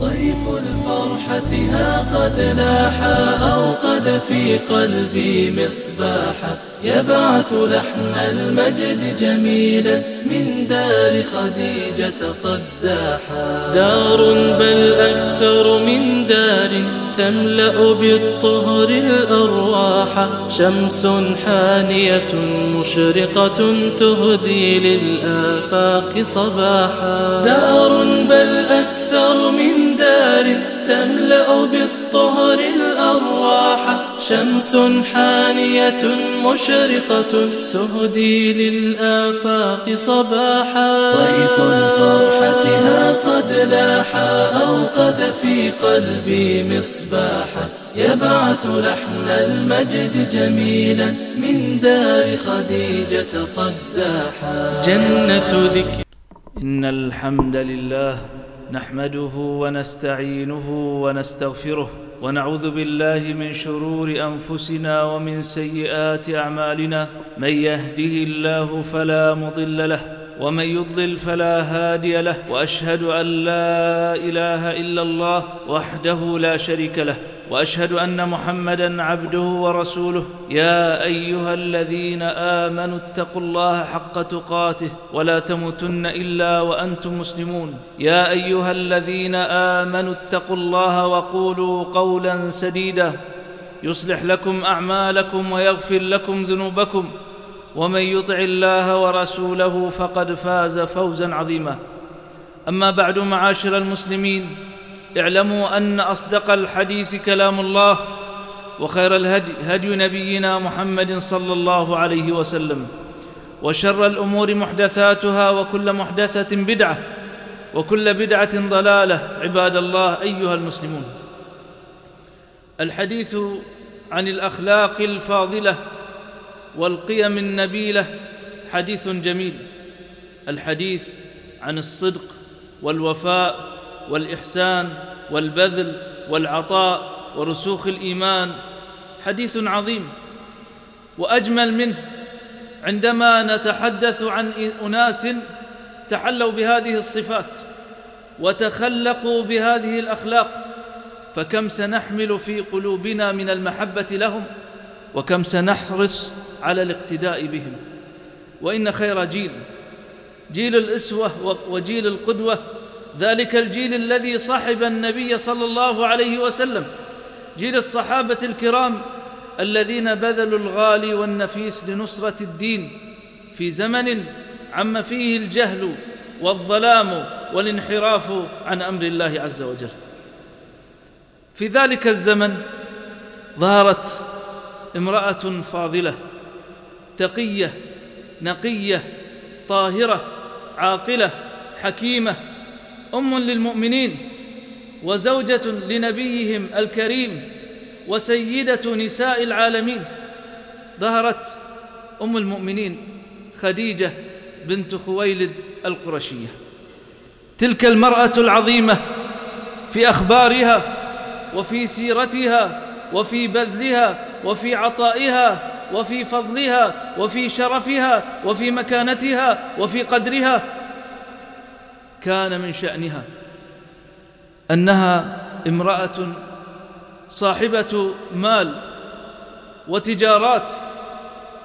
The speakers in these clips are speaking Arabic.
طيف الفرحة ها قد لاح أو قد في قلبي مصباحا يبعث لحن المجد جميلا من دار خديجة صداحا دار بل أكثر من دار تملأ بالطهر الأرواح. شمس حانية مشرقة تهدي للآفاق صباحا دار بل أكثر تملأ بالطهر الأرواح. شمس حانية مشرقة تهدي للآفاق صباحا. طيف الفرحة ها قد لاح أو قد في قلبي مصباحا. يبعث لحن المجد جميلا من دار خديجة صداحا. جنة ذكر. إن الحمد لله نحمده ونستعينه ونستغفره ونعوذ بالله من شرور أنفسنا ومن سيئات أعمالنا من يهده الله فلا مضل له ومن يضلل فلا هادي له وأشهد أن لا إله إلا الله وحده لا شريك له وأشهد أن محمدا عبده ورسوله. يا أيها الذين آمنوا اتقوا الله حق تقاته ولا تموتن إلا وأنتم مسلمون. يا أيها الذين آمنوا اتقوا الله وقولوا قولا سديدا. يصلح لكم أعمالكم ويغفر لكم ذنوبكم. ومن يطع الله ورسوله فقد فاز فوزا عظيما. أما بعد معاشر المسلمين اعلموا أن أصدق الحديث كلام الله وخير الهدي هدي نبينا محمد صلى الله عليه وسلم وشر الأمور محدثاتها وكل محدثة بدعة وكل بدعة ضلالة. عباد الله أيها المسلمون الحديث عن الأخلاق الفاضلة والقيم النبيلة حديث جميل. الحديث عن الصدق والوفاء والإحسان والبذل والعطاء ورسوخ الإيمان حديث عظيم. وأجمل منه عندما نتحدث عن أناس تحلوا بهذه الصفات وتخلقوا بهذه الأخلاق فكم سنحمل في قلوبنا من المحبة لهم؟ وكم سنحرص على الاقتداء بهم. وإن خير جيل جيل الأسوة وجيل القدوة ذلك الجيل الذي صحب النبي صلى الله عليه وسلم جيل الصحابة الكرام الذين بذلوا الغالي والنفيس لنصرة الدين في زمن عم فيه الجهل والظلام والانحراف عن أمر الله عز وجل. في ذلك الزمن ظهرت امرأة فاضلة تقية نقية طاهرة عاقلة حكيمة أم للمؤمنين وزوجة لنبيهم الكريم وسيدة نساء العالمين. ظهرت أم المؤمنين خديجة بنت خويلد القرشية. تلك المرأة العظيمة في أخبارها وفي سيرتها وفي بذلها وفي عطائها وفي فضلها وفي شرفها وفي مكانتها وفي قدرها كان من شأنها. أنها امرأة صاحبة مال وتجارات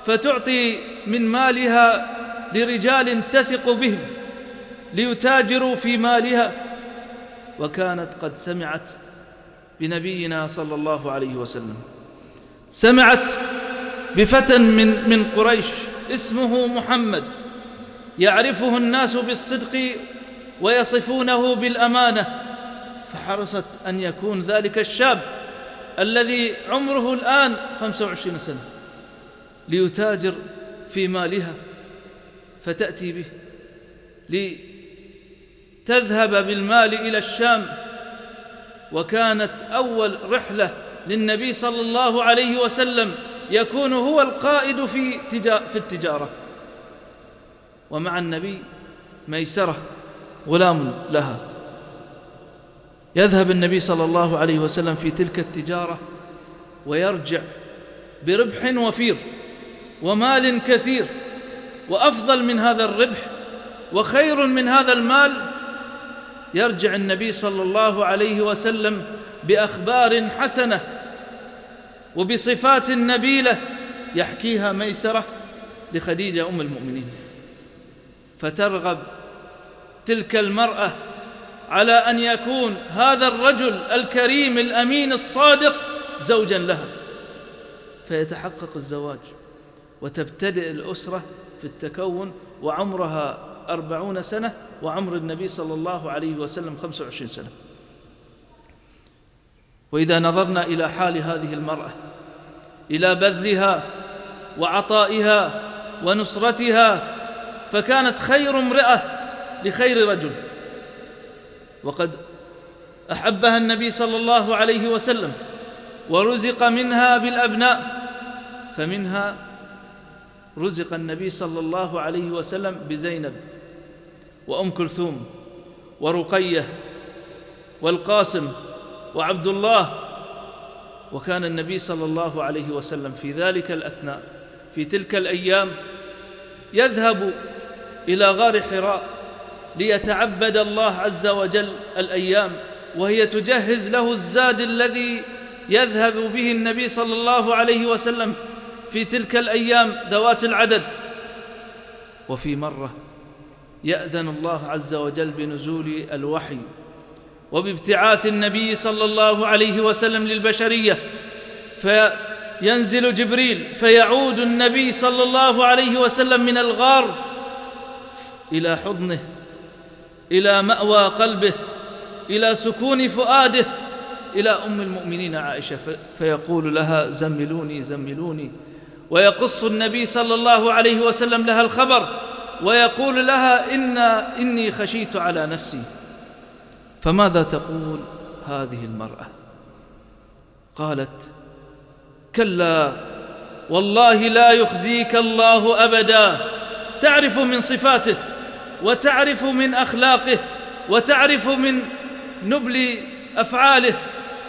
فتعطي من مالها لرجال تثق بهم ليتاجروا في مالها. وكانت قد سمعت بنبينا صلى الله عليه وسلم. سمعت بفتى من من قريش اسمه محمد يعرفه الناس بالصدق ويصفونه بالأمانة فحرصت أن يكون ذلك الشاب الذي عمره الآن خمسة وعشرين سنة ليتاجر في مالها فتأتي به لتذهب بالمال إلى الشام وكانت أول رحلة للنبي صلى الله عليه وسلم يكون هو القائد في في التجارة. ومع النبي ميسرة غلام لها. يذهب النبي صلى الله عليه وسلم في تلك التجارة ويرجع بربح وفير ومال كثير. وأفضل من هذا الربح وخير من هذا المال يرجع النبي صلى الله عليه وسلم بأخبار حسنة وبصفات نبيلة يحكيها ميسرة لخديجة أم المؤمنين. فترغب تلك المرأة على أن يكون هذا الرجل الكريم الأمين الصادق زوجا لها. فيتحقق الزواج وتبتدئ الأسرة في التكون وعمرها أربعون سنة وعمر النبي صلى الله عليه وسلم خمسة وعشرين سنة. وإذا نظرنا إلى حال هذه المرأة إلى بذلها وعطائها ونصرتها فكانت خير امرأة لخير رجل. وقد أحبها النبي صلى الله عليه وسلم ورزق منها بالأبناء فمنها رزق النبي صلى الله عليه وسلم بزينب وأم كلثوم ورقية والقاسم وعبد الله وكان النبي صلى الله عليه وسلم في ذلك الأثناء في تلك الأيام يذهب إلى غار حراء ليتعبد الله عز وجل الأيام وهي تجهز له الزاد الذي يذهب به النبي صلى الله عليه وسلم في تلك الأيام ذوات العدد. وفي مرة يأذن الله عز وجل بنزول الوحي وبابتعاث النبي صلى الله عليه وسلم للبشرية فينزل جبريل فيعود النبي صلى الله عليه وسلم من الغار إلى حضنه إلى مأوى قلبه إلى سكون فؤاده إلى أم المؤمنين عائشة فيقول لها زملوني زملوني. ويقص النبي صلى الله عليه وسلم لها الخبر ويقول لها إن إني خشيت على نفسي. فماذا تقول هذه المرأة؟ قالت كلا والله لا يخزيك الله أبدا تعرف من صفاته وتعرف من أخلاقه وتعرف من نبل أفعاله.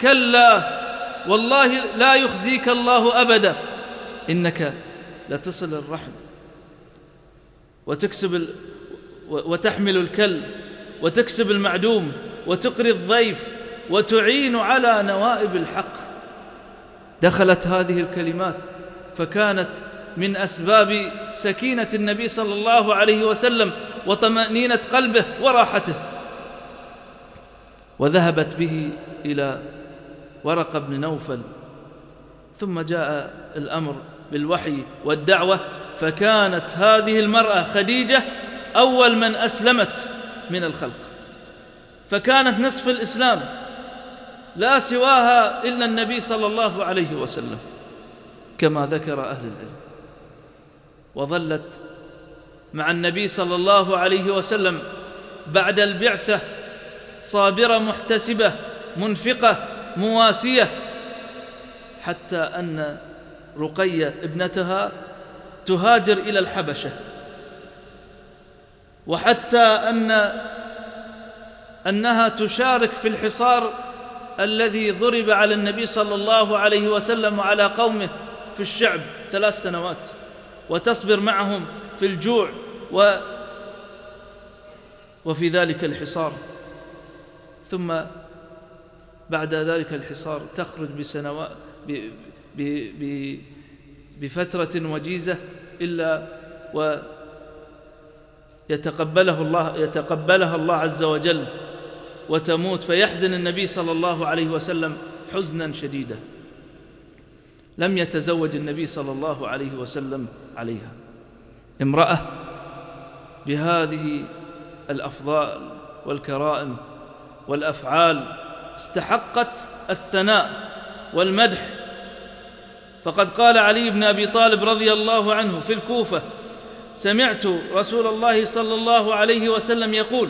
كلا والله لا يخزيك الله أبدا. إنك لتصل الرحم وتكسب. وتحمل الكل وتكسب المعدوم. وتقري الضيف وتعين على نوائب الحق. دخلت هذه الكلمات فكانت من أسباب سكينة النبي صلى الله عليه وسلم وطمأنينة قلبه وراحته. وذهبت به إلى ورق بن نوفل ثم جاء الأمر بالوحي والدعوة فكانت هذه المرأة خديجة أول من أسلمت من الخلق. فكانت نصف الإسلام لا سواها إلا النبي صلى الله عليه وسلم كما ذكر أهل العلم. وظلت مع النبي صلى الله عليه وسلم بعد البعثة صابرة محتسبة منفقة مواسية حتى أن رقية ابنتها تهاجر إلى الحبشة. وحتى أن أنها تشارك في الحصار الذي ضرب على النبي صلى الله عليه وسلم وعلى قومه في الشعب ثلاث سنوات وتصبر معهم في الجوع و وفي ذلك الحصار. ثم بعد ذلك الحصار تخرج بسنوات بفترة وجيزة إلا ويتقبله الله يتقبلها الله عز وجل. وتموت فيحزن النبي صلى الله عليه وسلم حزنا شديدا. لم يتزوج النبي صلى الله عليه وسلم عليها. امرأة بهذه الأفضال والكرائم والأفعال استحقت الثناء والمدح. فقد قال علي بن أبي طالب رضي الله عنه في الكوفة سمعت رسول الله صلى الله عليه وسلم يقول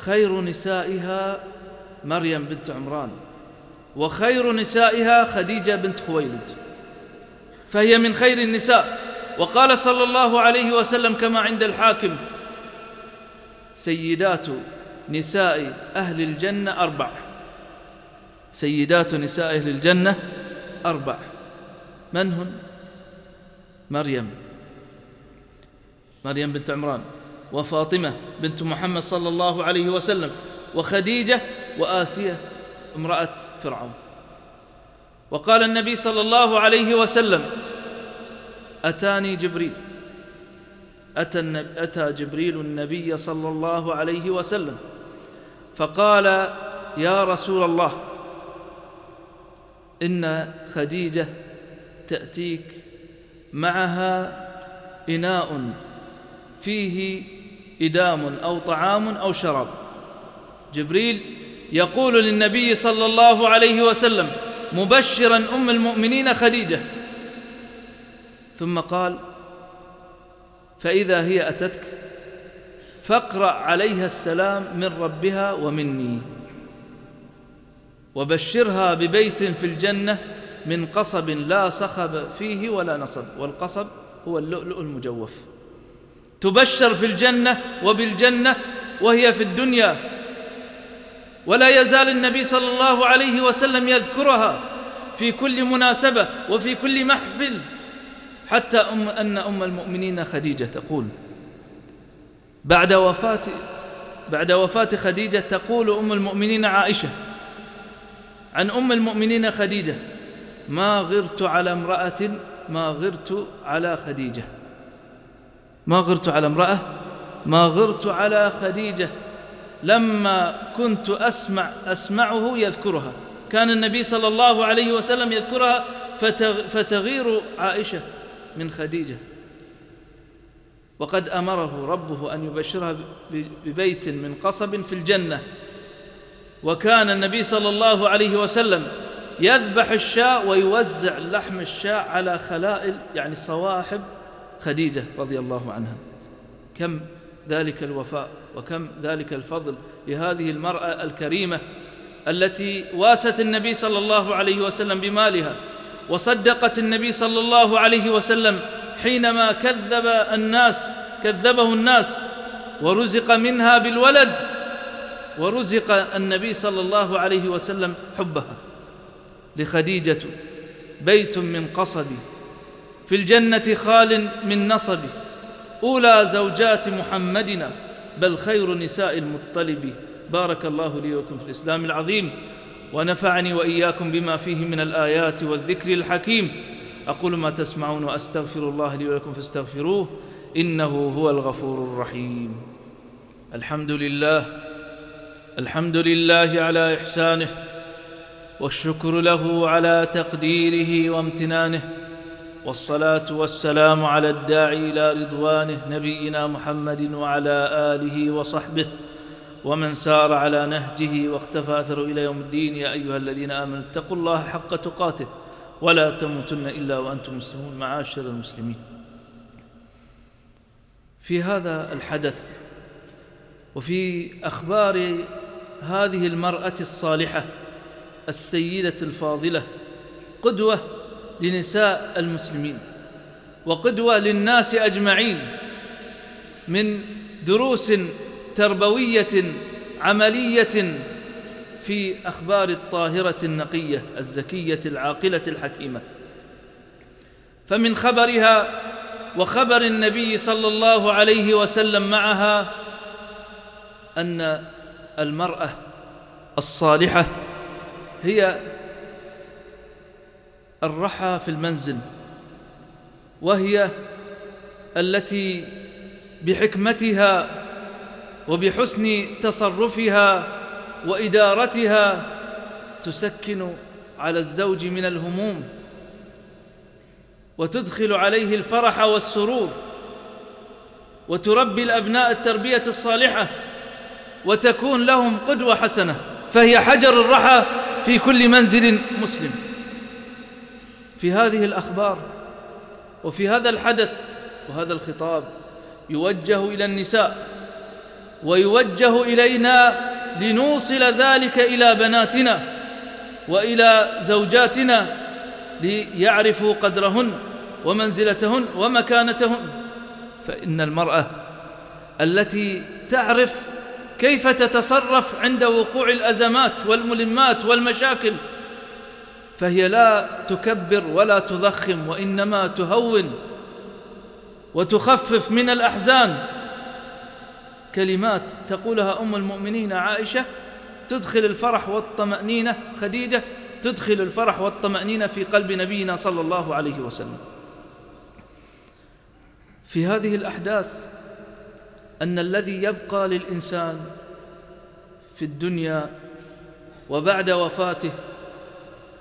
خير نسائها مريم بنت عمران وخير نسائها خديجة بنت خويلد فهي من خير النساء. وقال صلى الله عليه وسلم كما عند الحاكم سيدات نساء أهل الجنة أربع. سيدات نساء أهل الجنة أربع. من هن؟ مريم. مريم بنت عمران. وفاطمة بنت محمد صلى الله عليه وسلم وخديجة وآسية امرأة فرعون. وقال النبي صلى الله عليه وسلم أتاني جبريل. أتى, أتى جبريل النبي صلى الله عليه وسلم فقال يا رسول الله إن خديجة تأتيك معها إناء فيه إدام أو طعام أو شراب. جبريل يقول للنبي صلى الله عليه وسلم مبشرا أم المؤمنين خديجة. ثم قال فإذا هي أتتك فاقرأ عليها السلام من ربها ومني وبشرها ببيت في الجنة من قصب لا صخب فيه ولا نصب والقصب هو اللؤلؤ المجوف. تبشر في الجنة وبالجنة وهي في الدنيا. ولا يزال النبي صلى الله عليه وسلم يذكرها في كل مناسبة وفي كل محفل. حتى أم أن أم المؤمنين خديجة تقول بعد وفاة بعد وفاة خديجة تقول أم المؤمنين عائشة عن أم المؤمنين خديجة ما غرت على امرأة ما غرت على خديجة. ما غرت على امرأة ما غرت على خديجة. لما كنت أسمع أسمعه يذكرها. كان النبي صلى الله عليه وسلم يذكرها فتغير عائشة من خديجة. وقد أمره ربه أن يبشرها ببيت من قصب في الجنة. وكان النبي صلى الله عليه وسلم يذبح الشاء ويوزع لحم الشاء على خلائل يعني صواحب خديجة رضي الله عنها. كم ذلك الوفاء وكم ذلك الفضل لهذه المرأة الكريمة التي واست النبي صلى الله عليه وسلم بمالها وصدقت النبي صلى الله عليه وسلم حينما كذب الناس كذبه الناس ورزق منها بالولد ورزق النبي صلى الله عليه وسلم حبها. لخديجة بيت من قصب في الجنة خال من نصب. أولى زوجات محمدنا بل خير نساء المطلب. بارك الله لي وكم في الإسلام العظيم. ونفعني وإياكم بما فيه من الآيات والذكر الحكيم. أقول ما تسمعون وأستغفر الله لي ولكم فاستغفروه إنه هو الغفور الرحيم. الحمد لله الحمد لله على إحسانه والشكر له على تقديره وامتنانه. والصلاة والسلام على الداعي إلى رضوانه نبينا محمد وعلى آله وصحبه ومن سار على نهجه واقتفى أثره إلى يوم الدين. يا أيها الذين آمنوا اتقوا الله حق تقاته ولا تموتن إلا وأنتم مسلمون. معاشر المسلمين في هذا الحدث وفي أخبار هذه المرأة الصالحة السيدة الفاضلة قدوة لنساء المسلمين وقدوة للناس أجمعين من دروس تربوية عملية في أخبار الطاهرة النقية الزكية العاقلة الحكيمة. فمن خبرها وخبر النبي صلى الله عليه وسلم معها أن المرأة الصالحة هي الرحى في المنزل وهي التي بحكمتها وبحسن تصرفها وإدارتها تسكن على الزوج من الهموم وتدخل عليه الفرح والسرور وتربي الأبناء التربية الصالحة وتكون لهم قدوة حسنة فهي حجر الرحى في كل منزل مسلم. في هذه الأخبار وفي هذا الحدث وهذا الخطاب يوجه إلى النساء ويوجه إلينا لنوصل ذلك إلى بناتنا وإلى زوجاتنا ليعرفوا قدرهن ومنزلتهن ومكانتهن. فإن المرأة التي تعرف كيف تتصرف عند وقوع الأزمات والملمات والمشاكل فهي لا تكبر ولا تضخم وإنما تهون وتخفف من الأحزان. كلمات تقولها أم المؤمنين عائشة تدخل الفرح والطمأنينة. خديجة تدخل الفرح والطمأنينة في قلب نبينا صلى الله عليه وسلم. في هذه الأحداث أن الذي يبقى للإنسان في الدنيا وبعد وفاته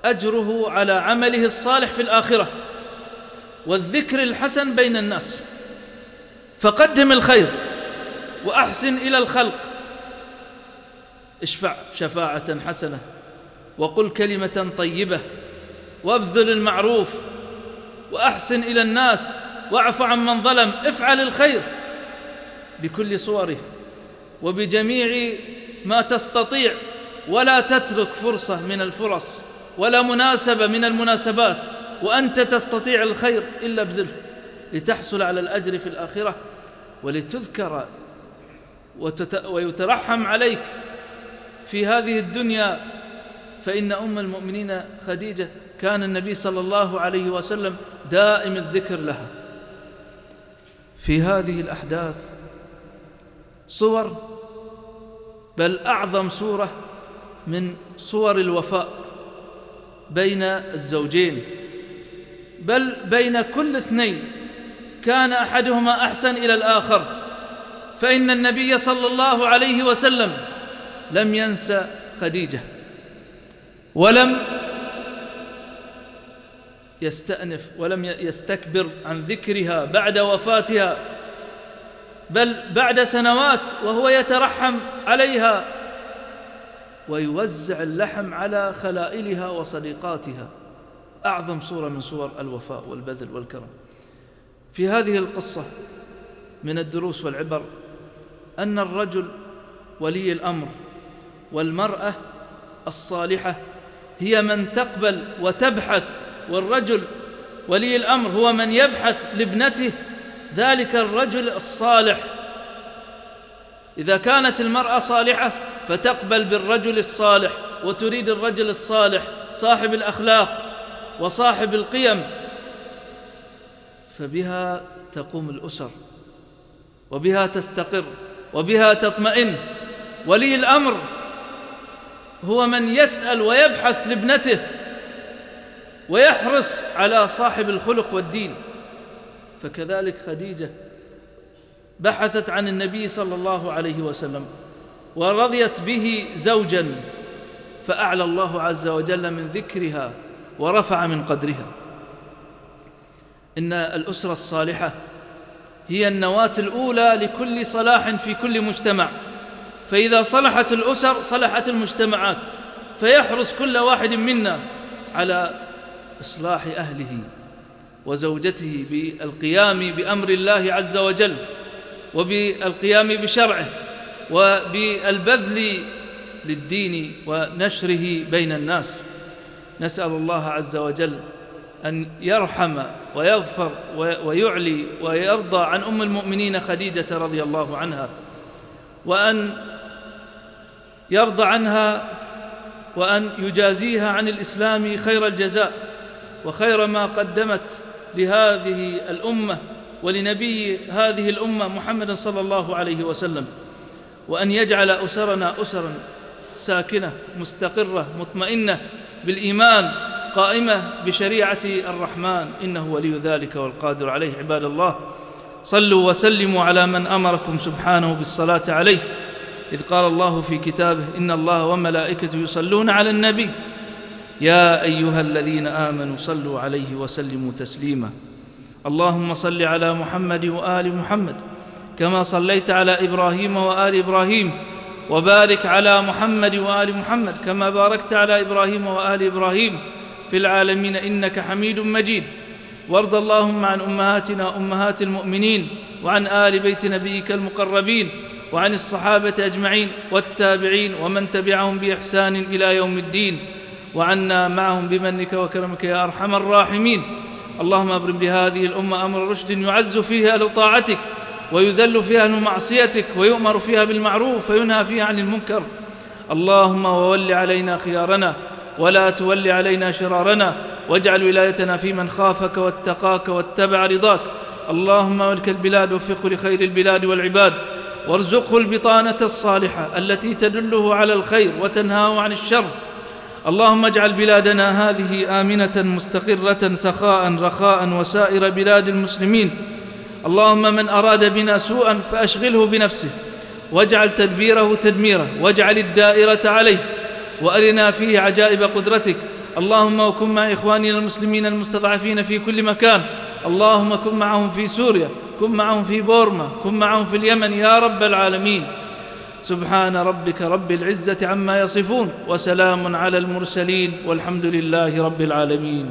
أجره على عمله الصالح في الآخرة والذكر الحسن بين الناس. فقدم الخير وأحسن إلى الخلق. اشفع شفاعة حسنة وقل كلمة طيبة وابذل المعروف وأحسن إلى الناس واعف عن من ظلم. افعل الخير بكل صوره وبجميع ما تستطيع ولا تترك فرصة من الفرص. ولا مناسبة من المناسبات وأنت تستطيع الخير إلا ابذله لتحصل على الأجر في الآخرة ولتذكر ويترحم عليك في هذه الدنيا فإن أم المؤمنين خديجة كان النبي صلى الله عليه وسلم دائم الذكر لها. في هذه الأحداث صور بل أعظم صورة من صور الوفاء. بين الزوجين. بل بين كل اثنين كان أحدهما أحسن إلى الآخر. فإن النبي صلى الله عليه وسلم لم ينسى خديجة ولم يستأنف ولم يستكبر عن ذكرها بعد وفاتها بل بعد سنوات وهو يترحم عليها ويوزع اللحم على خلائلها وصديقاتها. أعظم صورة من صور الوفاء والبذل والكرم. في هذه القصة من الدروس والعبر أن الرجل ولي الأمر والمرأة الصالحة هي من تقبل وتبحث والرجل ولي الأمر هو من يبحث لابنته ذلك الرجل الصالح. إذا كانت المرأة صالحة فتقبل بالرجل الصالح وتريد الرجل الصالح صاحب الأخلاق وصاحب القيم فبها تقوم الأسر وبها تستقر وبها تطمئن. ولي الأمر هو من يسأل ويبحث لابنته ويحرص على صاحب الخلق والدين. فكذلك خديجة بحثت عن النبي صلى الله عليه وسلم. ورضيت به زوجا فأعلى الله عز وجل من ذكرها ورفع من قدرها. إن الأسرة الصالحة هي النواة الأولى لكل صلاح في كل مجتمع. فإذا صلحت الأسر صلحت المجتمعات فيحرص كل واحد منا على إصلاح أهله وزوجته بالقيام بأمر الله عز وجل وبالقيام بشرعه. وبالبذل للدين ونشره بين الناس. نسأل الله عز وجل أن يرحم ويغفر ويعلي ويرضى عن أم المؤمنين خديجة رضي الله عنها وأن يرضى عنها وأن يجازيها عن الإسلام خير الجزاء وخير ما قدمت لهذه الأمة ولنبي هذه الأمة محمد صلى الله عليه وسلم. وأن يجعل أسرنا أسرا ساكنة مستقرة مطمئنة بالإيمان قائمة بشريعة الرحمن. إنه ولي ذلك والقادر عليه عباد الله. صلوا وسلموا على من أمركم سبحانه بالصلاة عليه. إذ قال الله في كتابه إن الله وملائكته يصلون على النبي. يا أيها الذين آمنوا صلوا عليه وسلموا تسليما. اللهم صل على محمد وآل محمد. كما صليت على إبراهيم وآل إبراهيم وبارك على محمد وآل محمد كما باركت على إبراهيم وآل إبراهيم في العالمين إنك حميد مجيد. وارض اللهم عن أمهاتنا أمهات المؤمنين وعن آل بيت نبيك المقربين وعن الصحابة أجمعين والتابعين ومن تبعهم بإحسان إلى يوم الدين وعنا معهم بمنك وكرمك يا أرحم الراحمين. اللهم أبرم بهذه الأمة أمر رشد يعز فيها أهل طاعتك ويذل فيها أهل معصيتك ويؤمر فيها بالمعروف وينهى فيها عن المنكر. اللهم وول علينا خيارنا ولا تول علينا شرارنا واجعل ولايتنا في من خافك واتقاك واتبع رضاك. اللهم ملك البلاد وفق لخير البلاد والعباد وارزقه البطانة الصالحة التي تدله على الخير وتنهاه عن الشر. اللهم اجعل بلادنا هذه آمنة مستقرة سخاء رخاء وسائر بلاد المسلمين. اللهم من أراد بنا سوءا فأشغله بنفسه واجعل تدبيره تدميره واجعل الدائرة عليه وأرنا فيه عجائب قدرتك. اللهم وكن مع إخواننا المسلمين المستضعفين في كل مكان. اللهم كن معهم في سوريا كن معهم في بورما كن معهم في اليمن يا رب العالمين. سبحان ربك رب العزة عما يصفون وسلام على المرسلين والحمد لله رب العالمين.